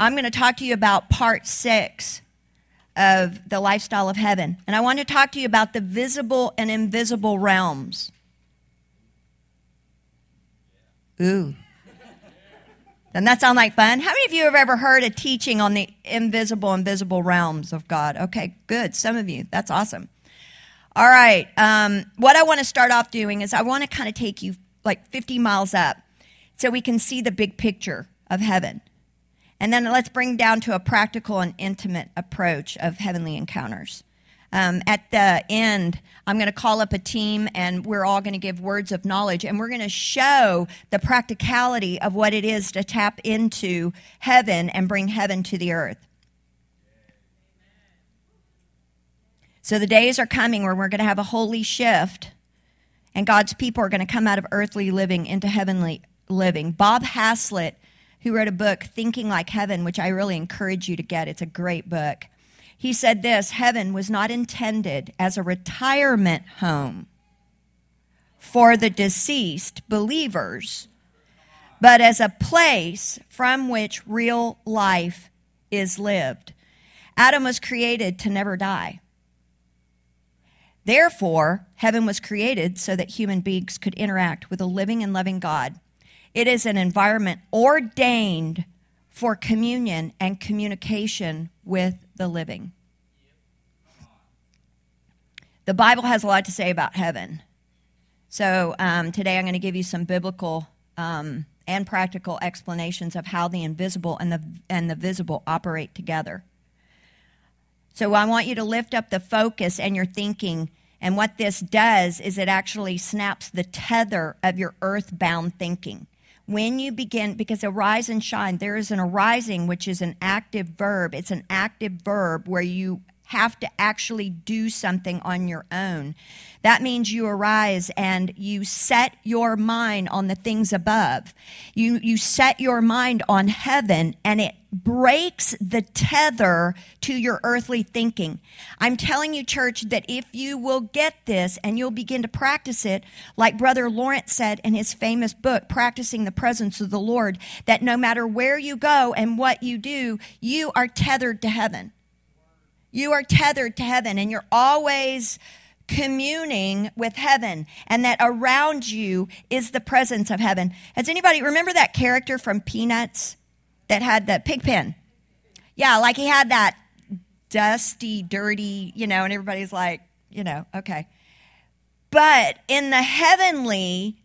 I'm going to talk to you about part six of the lifestyle of heaven. And I want to talk to you about the visible and invisible realms. Ooh. Doesn't that sound like fun? How many of you have ever heard a teaching on the invisible and visible realms of God? Okay, good. Some of you. That's awesome. All right. Um, what I want to start off doing is I want to kind of take you like 50 miles up so we can see the big picture of heaven. And then let's bring down to a practical and intimate approach of heavenly encounters. Um, at the end, I'm going to call up a team and we're all going to give words of knowledge and we're going to show the practicality of what it is to tap into heaven and bring heaven to the earth. So the days are coming where we're going to have a holy shift and God's people are going to come out of earthly living into heavenly living. Bob Hazlett who wrote a book, Thinking Like Heaven, which I really encourage you to get. It's a great book. He said this Heaven was not intended as a retirement home for the deceased believers, but as a place from which real life is lived. Adam was created to never die. Therefore, heaven was created so that human beings could interact with a living and loving God it is an environment ordained for communion and communication with the living. The Bible has a lot to say about heaven. So um, today I'm going to give you some biblical um, and practical explanations of how the invisible and the, and the visible operate together. So I want you to lift up the focus and your thinking. And what this does is it actually snaps the tether of your earthbound thinking when you begin, because arise and shine, there is an arising, which is an active verb. It's an active verb where you have to actually do something on your own. That means you arise and you set your mind on the things above. You, you set your mind on heaven and it breaks the tether to your earthly thinking. I'm telling you, church, that if you will get this and you'll begin to practice it, like Brother Lawrence said in his famous book, Practicing the Presence of the Lord, that no matter where you go and what you do, you are tethered to heaven. You are tethered to heaven and you're always communing with heaven and that around you is the presence of heaven. Has anybody remember that character from Peanuts that had the Pigpen? Yeah, like he had that dusty, dirty, you know, and everybody's like, you know, okay. But in the heavenly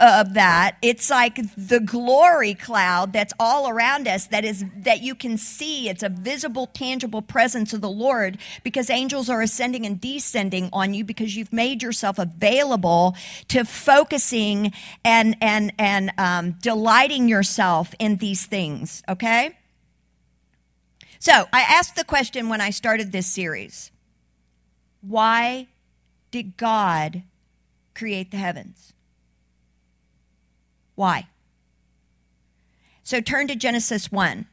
of that it's like the glory cloud that's all around us that is that you can see. It's a visible tangible presence of the lord because angels are ascending and descending on you because you've made yourself available to focusing and and and um, delighting yourself in these things okay? So i asked the question when i started this series. Why did god create the heavens why? So turn to Genesis 1.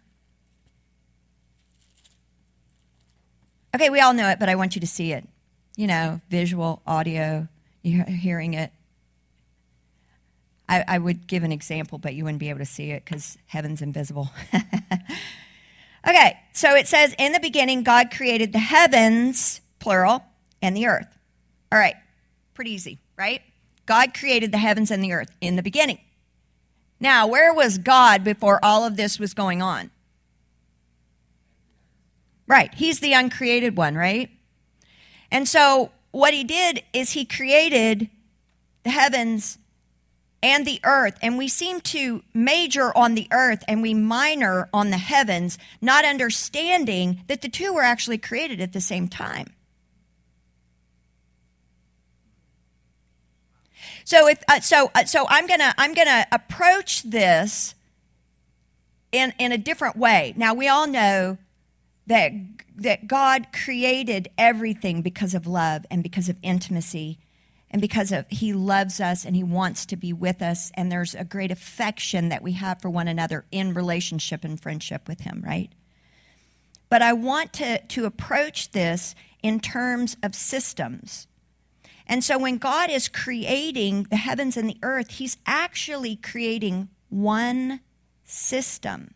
Okay, we all know it, but I want you to see it. You know, visual, audio, you're hearing it. I, I would give an example, but you wouldn't be able to see it because heaven's invisible. okay, so it says, In the beginning, God created the heavens, plural, and the earth. All right, pretty easy, right? God created the heavens and the earth in the beginning. Now, where was God before all of this was going on? Right. He's the uncreated one, right? And so what he did is he created the heavens and the earth. And we seem to major on the earth and we minor on the heavens, not understanding that the two were actually created at the same time. So if uh, so, uh, so I'm gonna I'm gonna approach this in in a different way. Now we all know that that God created everything because of love and because of intimacy and because of he loves us and he wants to be with us. And there's a great affection that we have for one another in relationship and friendship with him right? But i want to to approach this in terms of systems and so when God is creating the heavens and the earth, He's actually creating one system.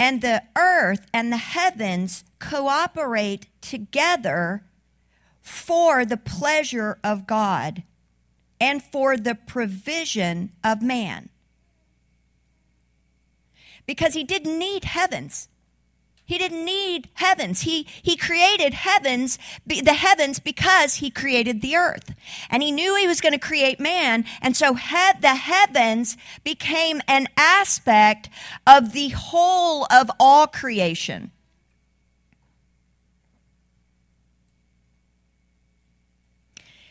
and the earth and the heavens cooperate together for the pleasure of God and for the provision of man. Because he didn't need heavens. He didn't need heavens. He, he created heavens, the heavens because he created the earth. And he knew he was going to create man. And so he, the heavens became an aspect of the whole of all creation.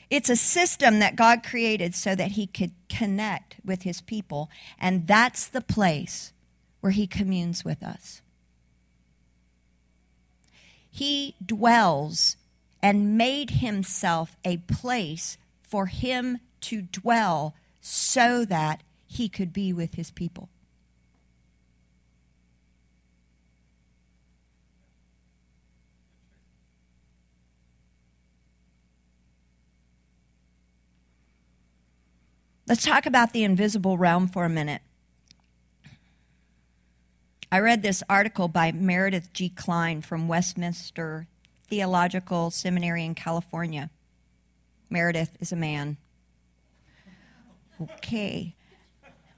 It's a system that God created so that he could connect with his people. And that's the place where he communes with us. He dwells and made himself a place for him to dwell so that he could be with his people. Let's talk about the invisible realm for a minute. I read this article by Meredith G. Kline from Westminster Theological Seminary in California. Meredith is a man. Okay.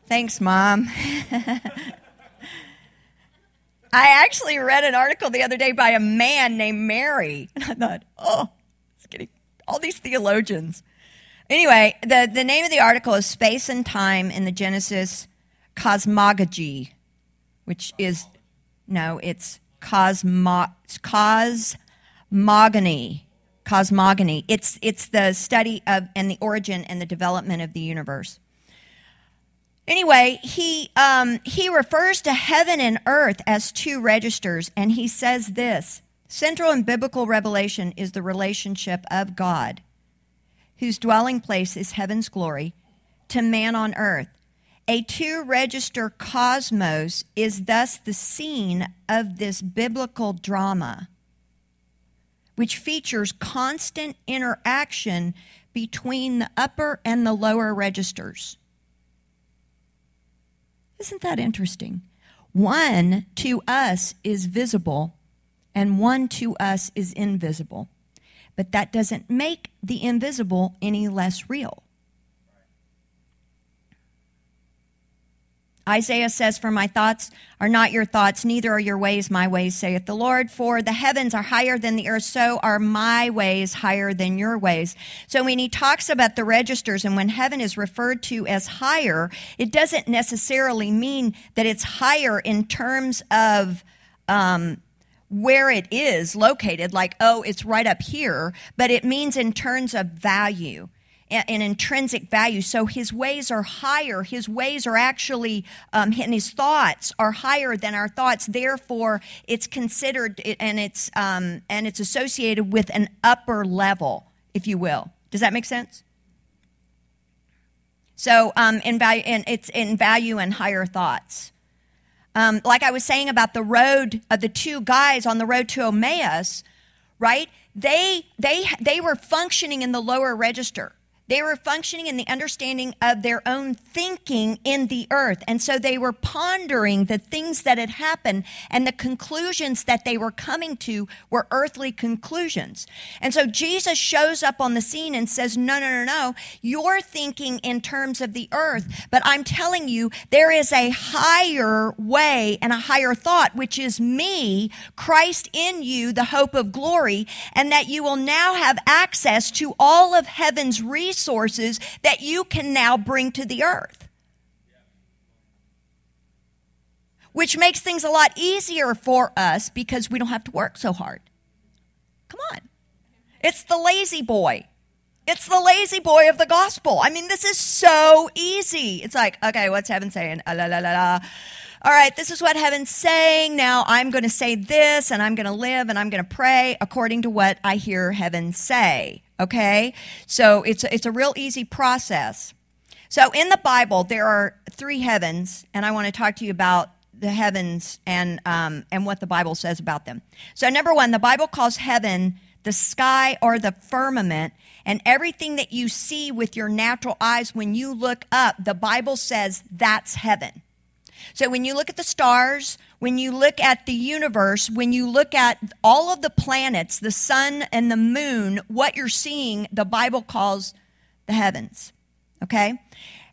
Thanks, Mom. I actually read an article the other day by a man named Mary, and I thought, oh, it's getting all these theologians. Anyway, the, the name of the article is Space and Time in the Genesis Cosmogony which is no, it's cosmo, cosmogony. Cosmogony. It's it's the study of and the origin and the development of the universe. Anyway, he um, he refers to heaven and earth as two registers, and he says this: central in biblical revelation is the relationship of God, whose dwelling place is heaven's glory, to man on earth. A two register cosmos is thus the scene of this biblical drama, which features constant interaction between the upper and the lower registers. Isn't that interesting? One to us is visible, and one to us is invisible. But that doesn't make the invisible any less real. Isaiah says, For my thoughts are not your thoughts, neither are your ways my ways, saith the Lord. For the heavens are higher than the earth, so are my ways higher than your ways. So when he talks about the registers and when heaven is referred to as higher, it doesn't necessarily mean that it's higher in terms of, um, where it is located, like, oh, it's right up here, but it means in terms of value an intrinsic value. So his ways are higher. His ways are actually, um, and his thoughts are higher than our thoughts. Therefore, it's considered and it's um, and it's associated with an upper level, if you will. Does that make sense? So, um, in value, it's in value and higher thoughts. Um, like I was saying about the road of the two guys on the road to Emmaus, right? They they they were functioning in the lower register they were functioning in the understanding of their own thinking in the earth. And so they were pondering the things that had happened, and the conclusions that they were coming to were earthly conclusions. And so Jesus shows up on the scene and says, No, no, no, no. You're thinking in terms of the earth, but I'm telling you, there is a higher way and a higher thought, which is me, Christ in you, the hope of glory, and that you will now have access to all of heaven's resources resources that you can now bring to the earth. Which makes things a lot easier for us because we don't have to work so hard. Come on. It's the lazy boy. It's the lazy boy of the gospel. I mean, this is so easy. It's like, okay, what's heaven saying? Ah, la, la, la, la. All right, this is what heaven's saying. Now I'm going to say this and I'm going to live and I'm going to pray according to what I hear heaven say. Okay? So it's, it's a real easy process. So in the Bible, there are three heavens, and I want to talk to you about the heavens and, um, and what the Bible says about them. So, number one, the Bible calls heaven the sky or the firmament, and everything that you see with your natural eyes when you look up, the Bible says that's heaven. So when you look at the stars, when you look at the universe, when you look at all of the planets, the sun and the moon, what you're seeing, the Bible calls the heavens. Okay?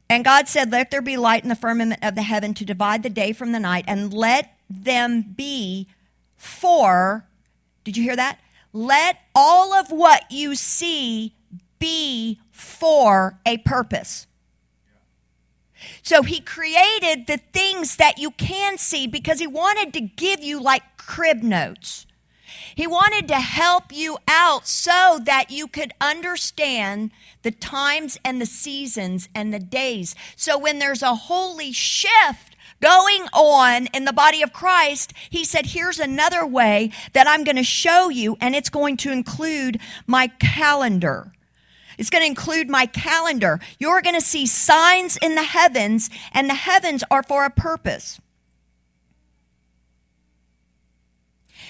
And God said, Let there be light in the firmament of the heaven to divide the day from the night, and let them be for, did you hear that? Let all of what you see be for a purpose. So he created the things that you can see because he wanted to give you like crib notes. He wanted to help you out so that you could understand the times and the seasons and the days. So when there's a holy shift going on in the body of Christ, he said, Here's another way that I'm going to show you, and it's going to include my calendar. It's going to include my calendar. You're going to see signs in the heavens, and the heavens are for a purpose.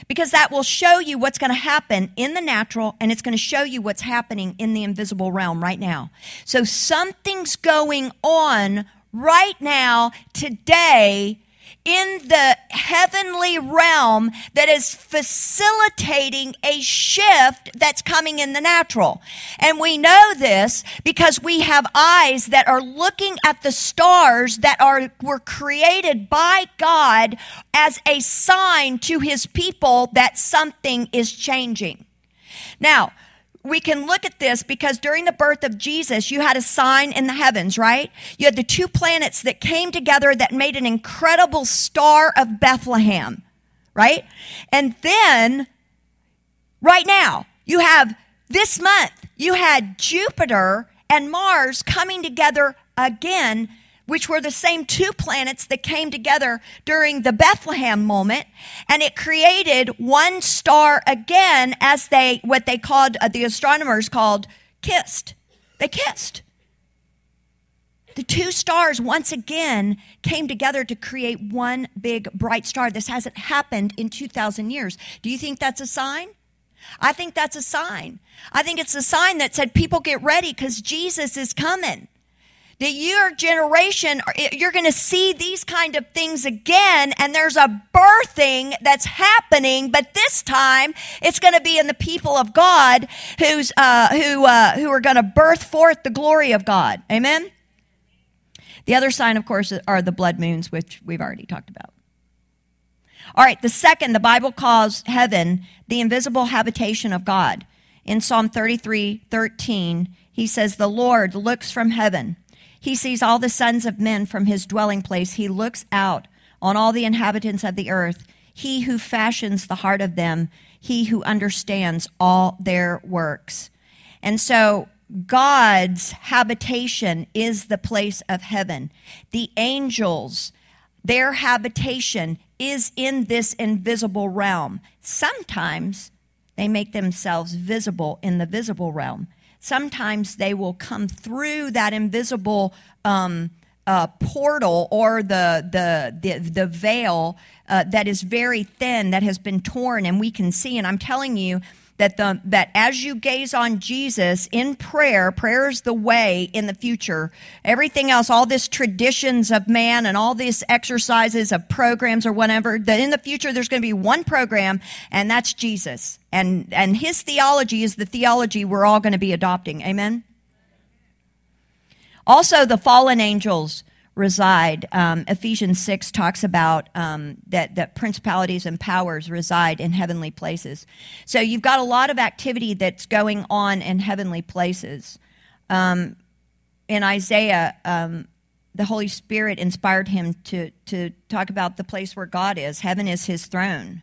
Because that will show you what's going to happen in the natural, and it's going to show you what's happening in the invisible realm right now. So something's going on right now, today, in the heavenly realm that is facilitating a shift that's coming in the natural. And we know this because we have eyes that are looking at the stars that are were created by God as a sign to his people that something is changing. Now, we can look at this because during the birth of Jesus, you had a sign in the heavens, right? You had the two planets that came together that made an incredible star of Bethlehem, right? And then, right now, you have this month, you had Jupiter and Mars coming together again which were the same two planets that came together during the Bethlehem moment. And it created one star again as they, what they called, uh, the astronomers called kissed. They kissed. The two stars once again came together to create one big bright star. This hasn't happened in 2,000 years. Do you think that's a sign? I think that's a sign. I think it's a sign that said, people get ready because Jesus is coming that your generation you're going to see these kind of things again and there's a birthing that's happening but this time it's going to be in the people of god who's uh, who uh, who are going to birth forth the glory of god. Amen? The other sign of course are the blood moons which we've already talked about. All right the second the bible calls heaven the invisible habitation of god. In psalm 33 13 he says the lord looks from heaven he sees all the sons of men from his dwelling place. He looks out on all the inhabitants of the earth. He who fashions the heart of them, he who understands all their works. And so God's habitation is the place of heaven. The angels, their habitation is in this invisible realm. Sometimes they make themselves visible in the visible realm sometimes they will come through that invisible um, uh, portal or the the the, the veil uh, that is very thin that has been torn and we can see. And I'm telling you that the that as you gaze on Jesus in prayer, prayer is the way in the future. Everything else, all this traditions of man and all these exercises of programs or whatever, that in the future there's going to be one program, and that's Jesus. And and his theology is the theology we're all going to be adopting. Amen. Also, the fallen angels reside. Um, Ephesians 6 talks about um, that, that principalities and powers reside in heavenly places. So you've got a lot of activity that's going on in heavenly places. Um, in Isaiah, um, the Holy Spirit inspired him to, to talk about the place where God is. Heaven is his throne.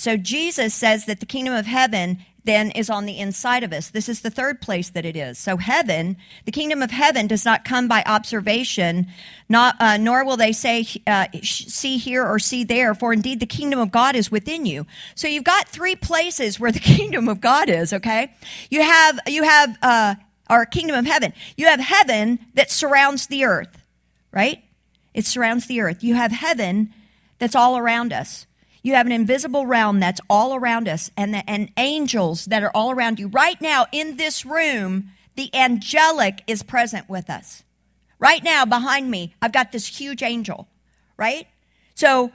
So Jesus says that the kingdom of heaven then is on the inside of us. This is the third place that it is. So heaven, the kingdom of heaven does not come by observation, not, uh, nor will they say, uh, see here or see there, for indeed the kingdom of God is within you. So you've got three places where the kingdom of God is, okay? You have, you have, uh, our kingdom of heaven. You have heaven that surrounds the earth, right? It surrounds the earth. You have heaven that's all around us. You have an invisible realm that's all around us and, the, and angels that are all around you. Right now, in this room, the angelic is present with us. Right now, behind me, I've got this huge angel, right? So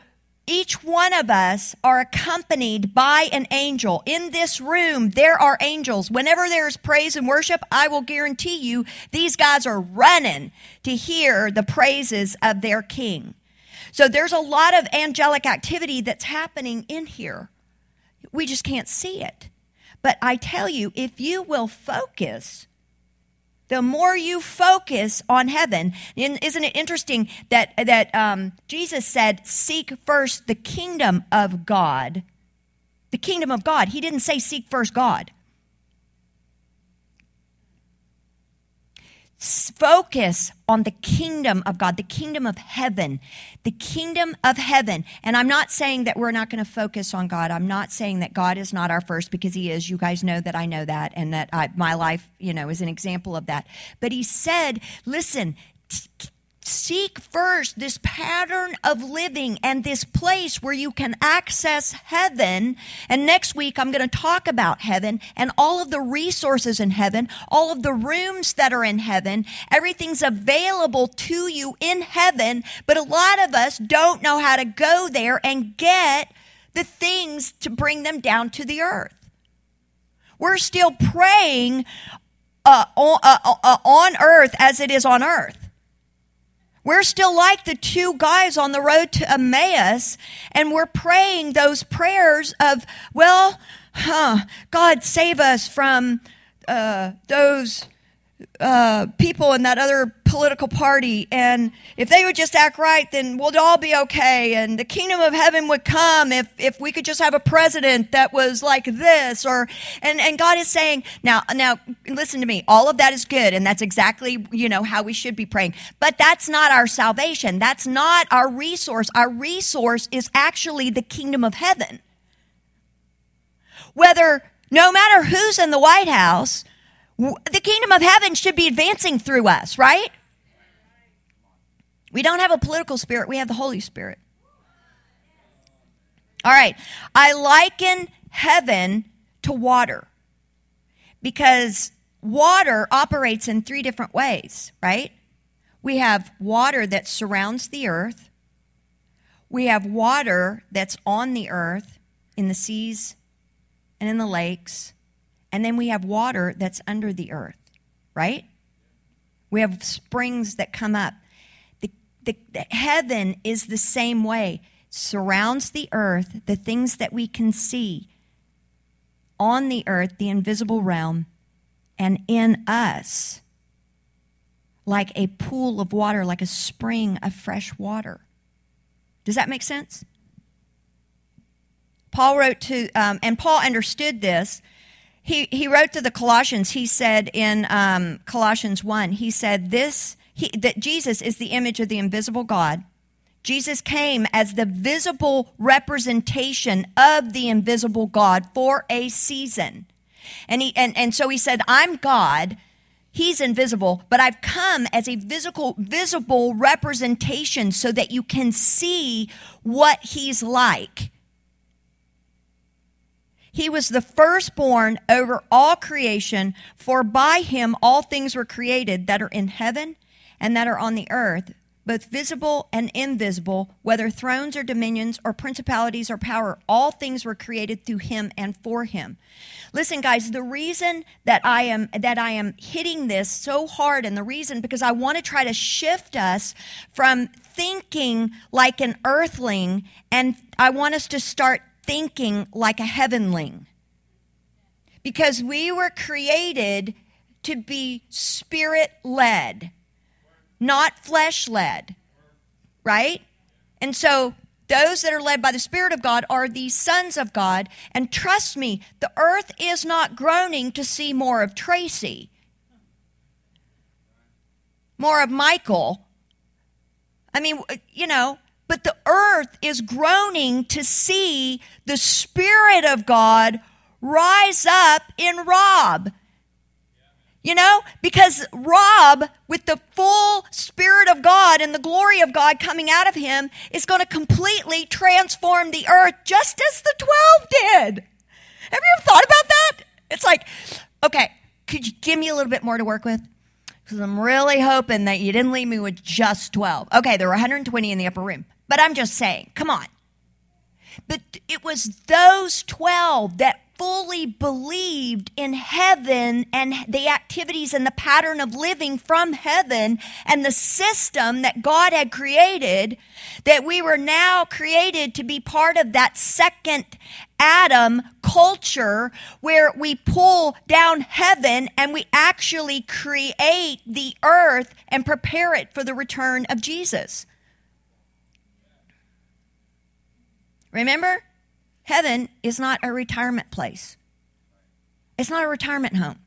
each one of us are accompanied by an angel. In this room, there are angels. Whenever there's praise and worship, I will guarantee you these guys are running to hear the praises of their king. So there's a lot of angelic activity that's happening in here. We just can't see it. But I tell you, if you will focus the more you focus on heaven, isn't it interesting that that um, Jesus said, "Seek first the kingdom of God." The kingdom of God. He didn't say seek first God. Focus on the kingdom of God, the kingdom of heaven, the kingdom of heaven. And I'm not saying that we're not going to focus on God. I'm not saying that God is not our first because He is. You guys know that I know that and that I, my life, you know, is an example of that. But He said, listen, seek first this pattern of living and this place where you can access heaven. And next week, I'm going to talk about heaven and all of the resources in heaven, all of the rooms that are in heaven. Everything's available to you in heaven, but a lot of us don't know how to go there and get the things to bring them down to the earth. We're still praying uh, on, uh, uh, on earth as it is on earth. We're still like the two guys on the road to Emmaus, and we're praying those prayers of, well, huh, God save us from uh, those uh, people in that other political party. And if they would just act right, then we'll all be okay. And the kingdom of heaven would come if, if we could just have a president that was like this or, and, and God is saying, now, now listen to me. All of that is good. And that's exactly, you know, how we should be praying. But that's not our salvation. That's not our resource. Our resource is actually the kingdom of heaven. Whether, no matter who's in the White House, the kingdom of heaven should be advancing through us, right? We don't have a political spirit, we have the Holy Spirit. All right. I liken heaven to water because water operates in three different ways, right? We have water that surrounds the earth, we have water that's on the earth in the seas and in the lakes, and then we have water that's under the earth, right? We have springs that come up. The, the, the heaven is the same way, surrounds the earth, the things that we can see on the earth, the invisible realm, and in us, like a pool of water, like a spring of fresh water. Does that make sense? Paul wrote to, um, and Paul understood this he, he wrote to the Colossians, he said in um, Colossians 1, he said, this, he, that Jesus is the image of the invisible God. Jesus came as the visible representation of the invisible God for a season. And, he, and, and so he said, I'm God. He's invisible, but I've come as a physical, visible representation so that you can see what he's like. He was the firstborn over all creation, for by him all things were created that are in heaven and that are on the earth, both visible and invisible, whether thrones or dominions or principalities or power, all things were created through him and for him. Listen guys, the reason that I am that I am hitting this so hard and the reason because I want to try to shift us from thinking like an earthling and I want us to start thinking like a heavenling. Because we were created to be spirit led, not flesh led, right? And so those that are led by the Spirit of God are the sons of God. And trust me, the earth is not groaning to see more of Tracy, more of Michael. I mean, you know, but the earth is groaning to see the Spirit of God rise up in Rob. You know, because Rob, with the full Spirit of God and the glory of God coming out of him, is going to completely transform the earth just as the 12 did. Have you ever thought about that? It's like, okay, could you give me a little bit more to work with? Because I'm really hoping that you didn't leave me with just 12. Okay, there were 120 in the upper room. But I'm just saying, come on. But it was those 12 that fully believed in heaven and the activities and the pattern of living from heaven and the system that God had created, that we were now created to be part of that second Adam culture where we pull down heaven and we actually create the earth and prepare it for the return of Jesus. Remember? Heaven is not a retirement place. It's not a retirement home.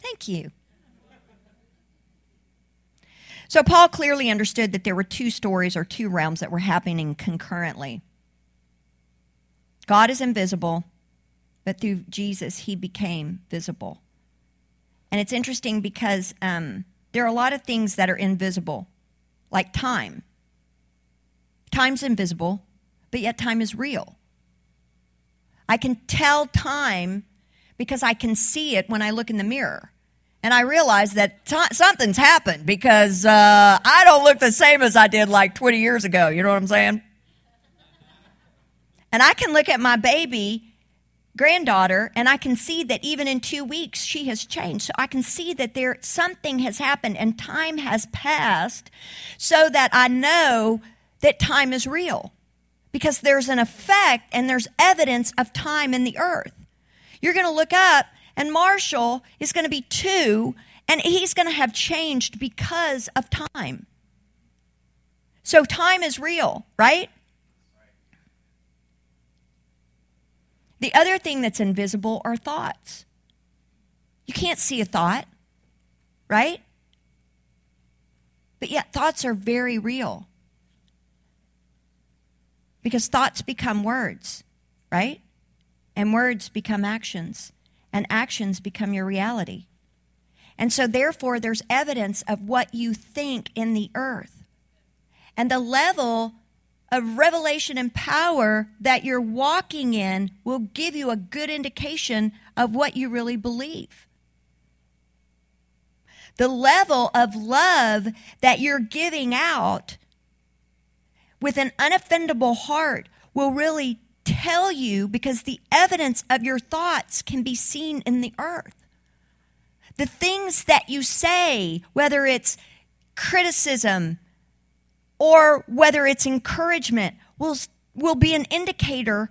Thank you. So, Paul clearly understood that there were two stories or two realms that were happening concurrently. God is invisible, but through Jesus, he became visible. And it's interesting because um, there are a lot of things that are invisible, like time. Time's invisible, but yet time is real. I can tell time because I can see it when I look in the mirror. And I realize that t- something's happened because uh, I don't look the same as I did like 20 years ago. You know what I'm saying? And I can look at my baby granddaughter and I can see that even in two weeks she has changed. So I can see that there something has happened and time has passed so that I know that time is real because there's an effect and there's evidence of time in the earth. You're going to look up, and Marshall is going to be two, and he's going to have changed because of time. So time is real, right? The other thing that's invisible are thoughts. You can't see a thought, right? But yet, thoughts are very real because thoughts become words, right? And words become actions, and actions become your reality. And so, therefore, there's evidence of what you think in the earth. And the level of revelation and power that you're walking in will give you a good indication of what you really believe. The level of love that you're giving out with an unoffendable heart will really tell you because the evidence of your thoughts can be seen in the earth. The things that you say, whether it's criticism or whether it's encouragement, will, will be an indicator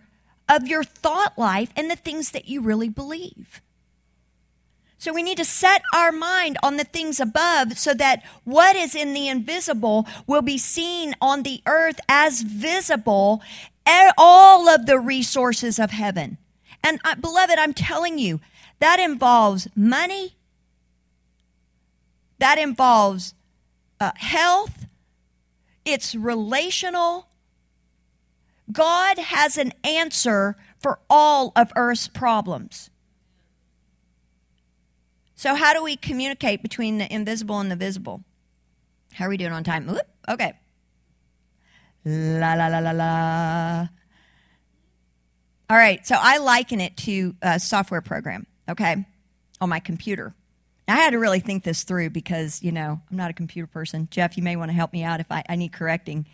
of your thought life and the things that you really believe. So we need to set our mind on the things above so that what is in the invisible will be seen on the earth as visible, all of the resources of heaven. And uh, beloved, I'm telling you, that involves money, that involves uh, health, it's relational. God has an answer for all of earth's problems. So, how do we communicate between the invisible and the visible? How are we doing on time? Whoop, okay. La la la la la. All right, so I liken it to a software program, okay, on my computer. I had to really think this through because, you know, I'm not a computer person. Jeff, you may want to help me out if I, I need correcting.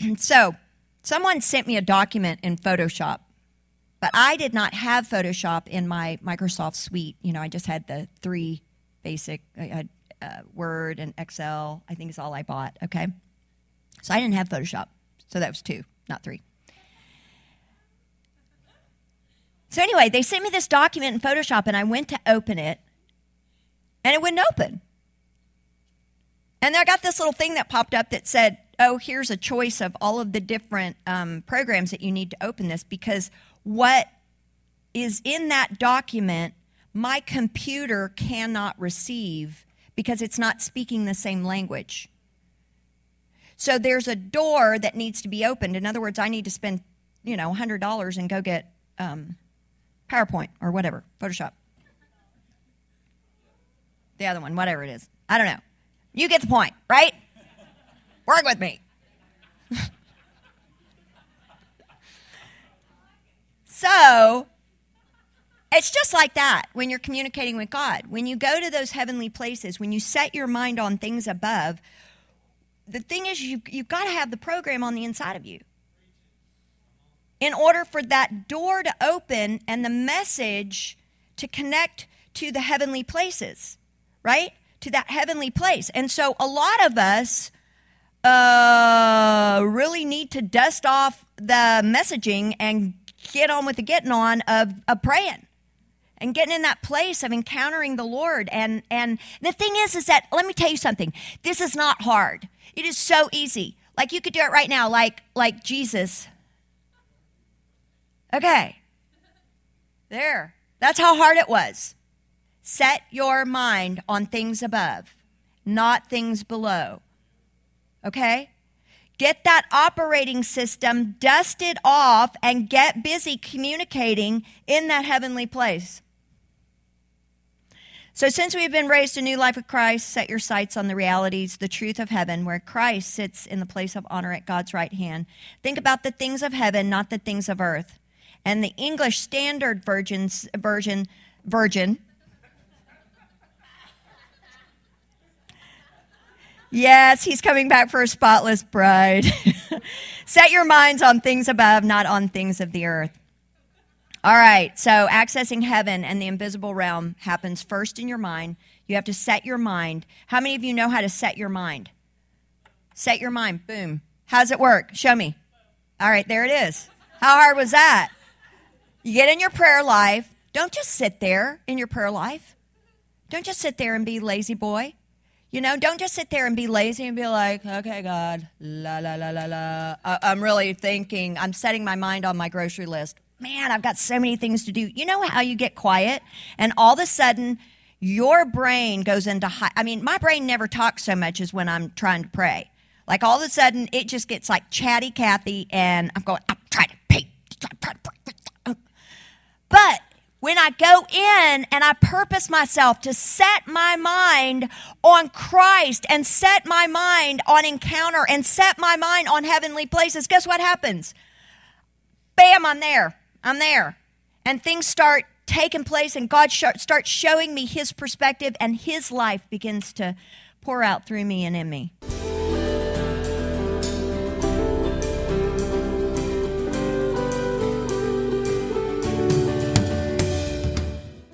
so, someone sent me a document in Photoshop but I did not have Photoshop in my Microsoft suite. You know, I just had the three basic I had, uh, Word and Excel. I think is all I bought. Okay, so I didn't have Photoshop, so that was two, not three. So anyway, they sent me this document in Photoshop, and I went to open it, and it wouldn't open. And I got this little thing that popped up that said, "Oh, here's a choice of all of the different um, programs that you need to open this because." What is in that document, my computer cannot receive because it's not speaking the same language. So there's a door that needs to be opened. In other words, I need to spend, you know, $100 and go get um, PowerPoint or whatever, Photoshop. The other one, whatever it is. I don't know. You get the point, right? Work with me. So, It's just like that when you're communicating with God. When you go to those heavenly places, when you set your mind on things above, the thing is, you, you've got to have the program on the inside of you. In order for that door to open and the message to connect to the heavenly places, right? To that heavenly place. And so a lot of us uh, really need to dust off the messaging and get on with the getting on of, of praying and getting in that place of encountering the Lord. And and the thing is, is that let me tell you something. This is not hard. It is so easy. Like you could do it right now, like like Jesus. Okay. There. That's how hard it was. Set your mind on things above, not things below. Okay? Get that operating system dusted off and get busy communicating in that heavenly place. So, since we've been raised to new life with Christ, set your sights on the realities, the truth of heaven, where Christ sits in the place of honor at God's right hand. Think about the things of heaven, not the things of earth. And the English Standard Virgin's, Virgin, Virgin. Yes, he's coming back for a spotless bride. set your minds on things above, not on things of the earth. All right, so accessing heaven and the invisible realm happens first in your mind. You have to set your mind. How many of you know how to set your mind? Set your mind. Boom. How does it work? Show me. All right, there it is. How hard was that? You get in your prayer life. Don't just sit there in your prayer life. Don't just sit there and be lazy boy. You know, don't just sit there and be lazy and be like, okay, God, la, la, la, la, la. I'm really thinking, I'm setting my mind on my grocery list man, I've got so many things to do. You know how you get quiet and all of a sudden your brain goes into high. I mean, my brain never talks so much as when I'm trying to pray. Like all of a sudden it just gets like chatty Cathy and I'm going, I'm trying to pray. But when I go in and I purpose myself to set my mind on Christ and set my mind on encounter and set my mind on heavenly places, guess what happens? Bam, I'm there. I'm there. And things start taking place, and God sh- starts showing me His perspective, and His life begins to pour out through me and in me.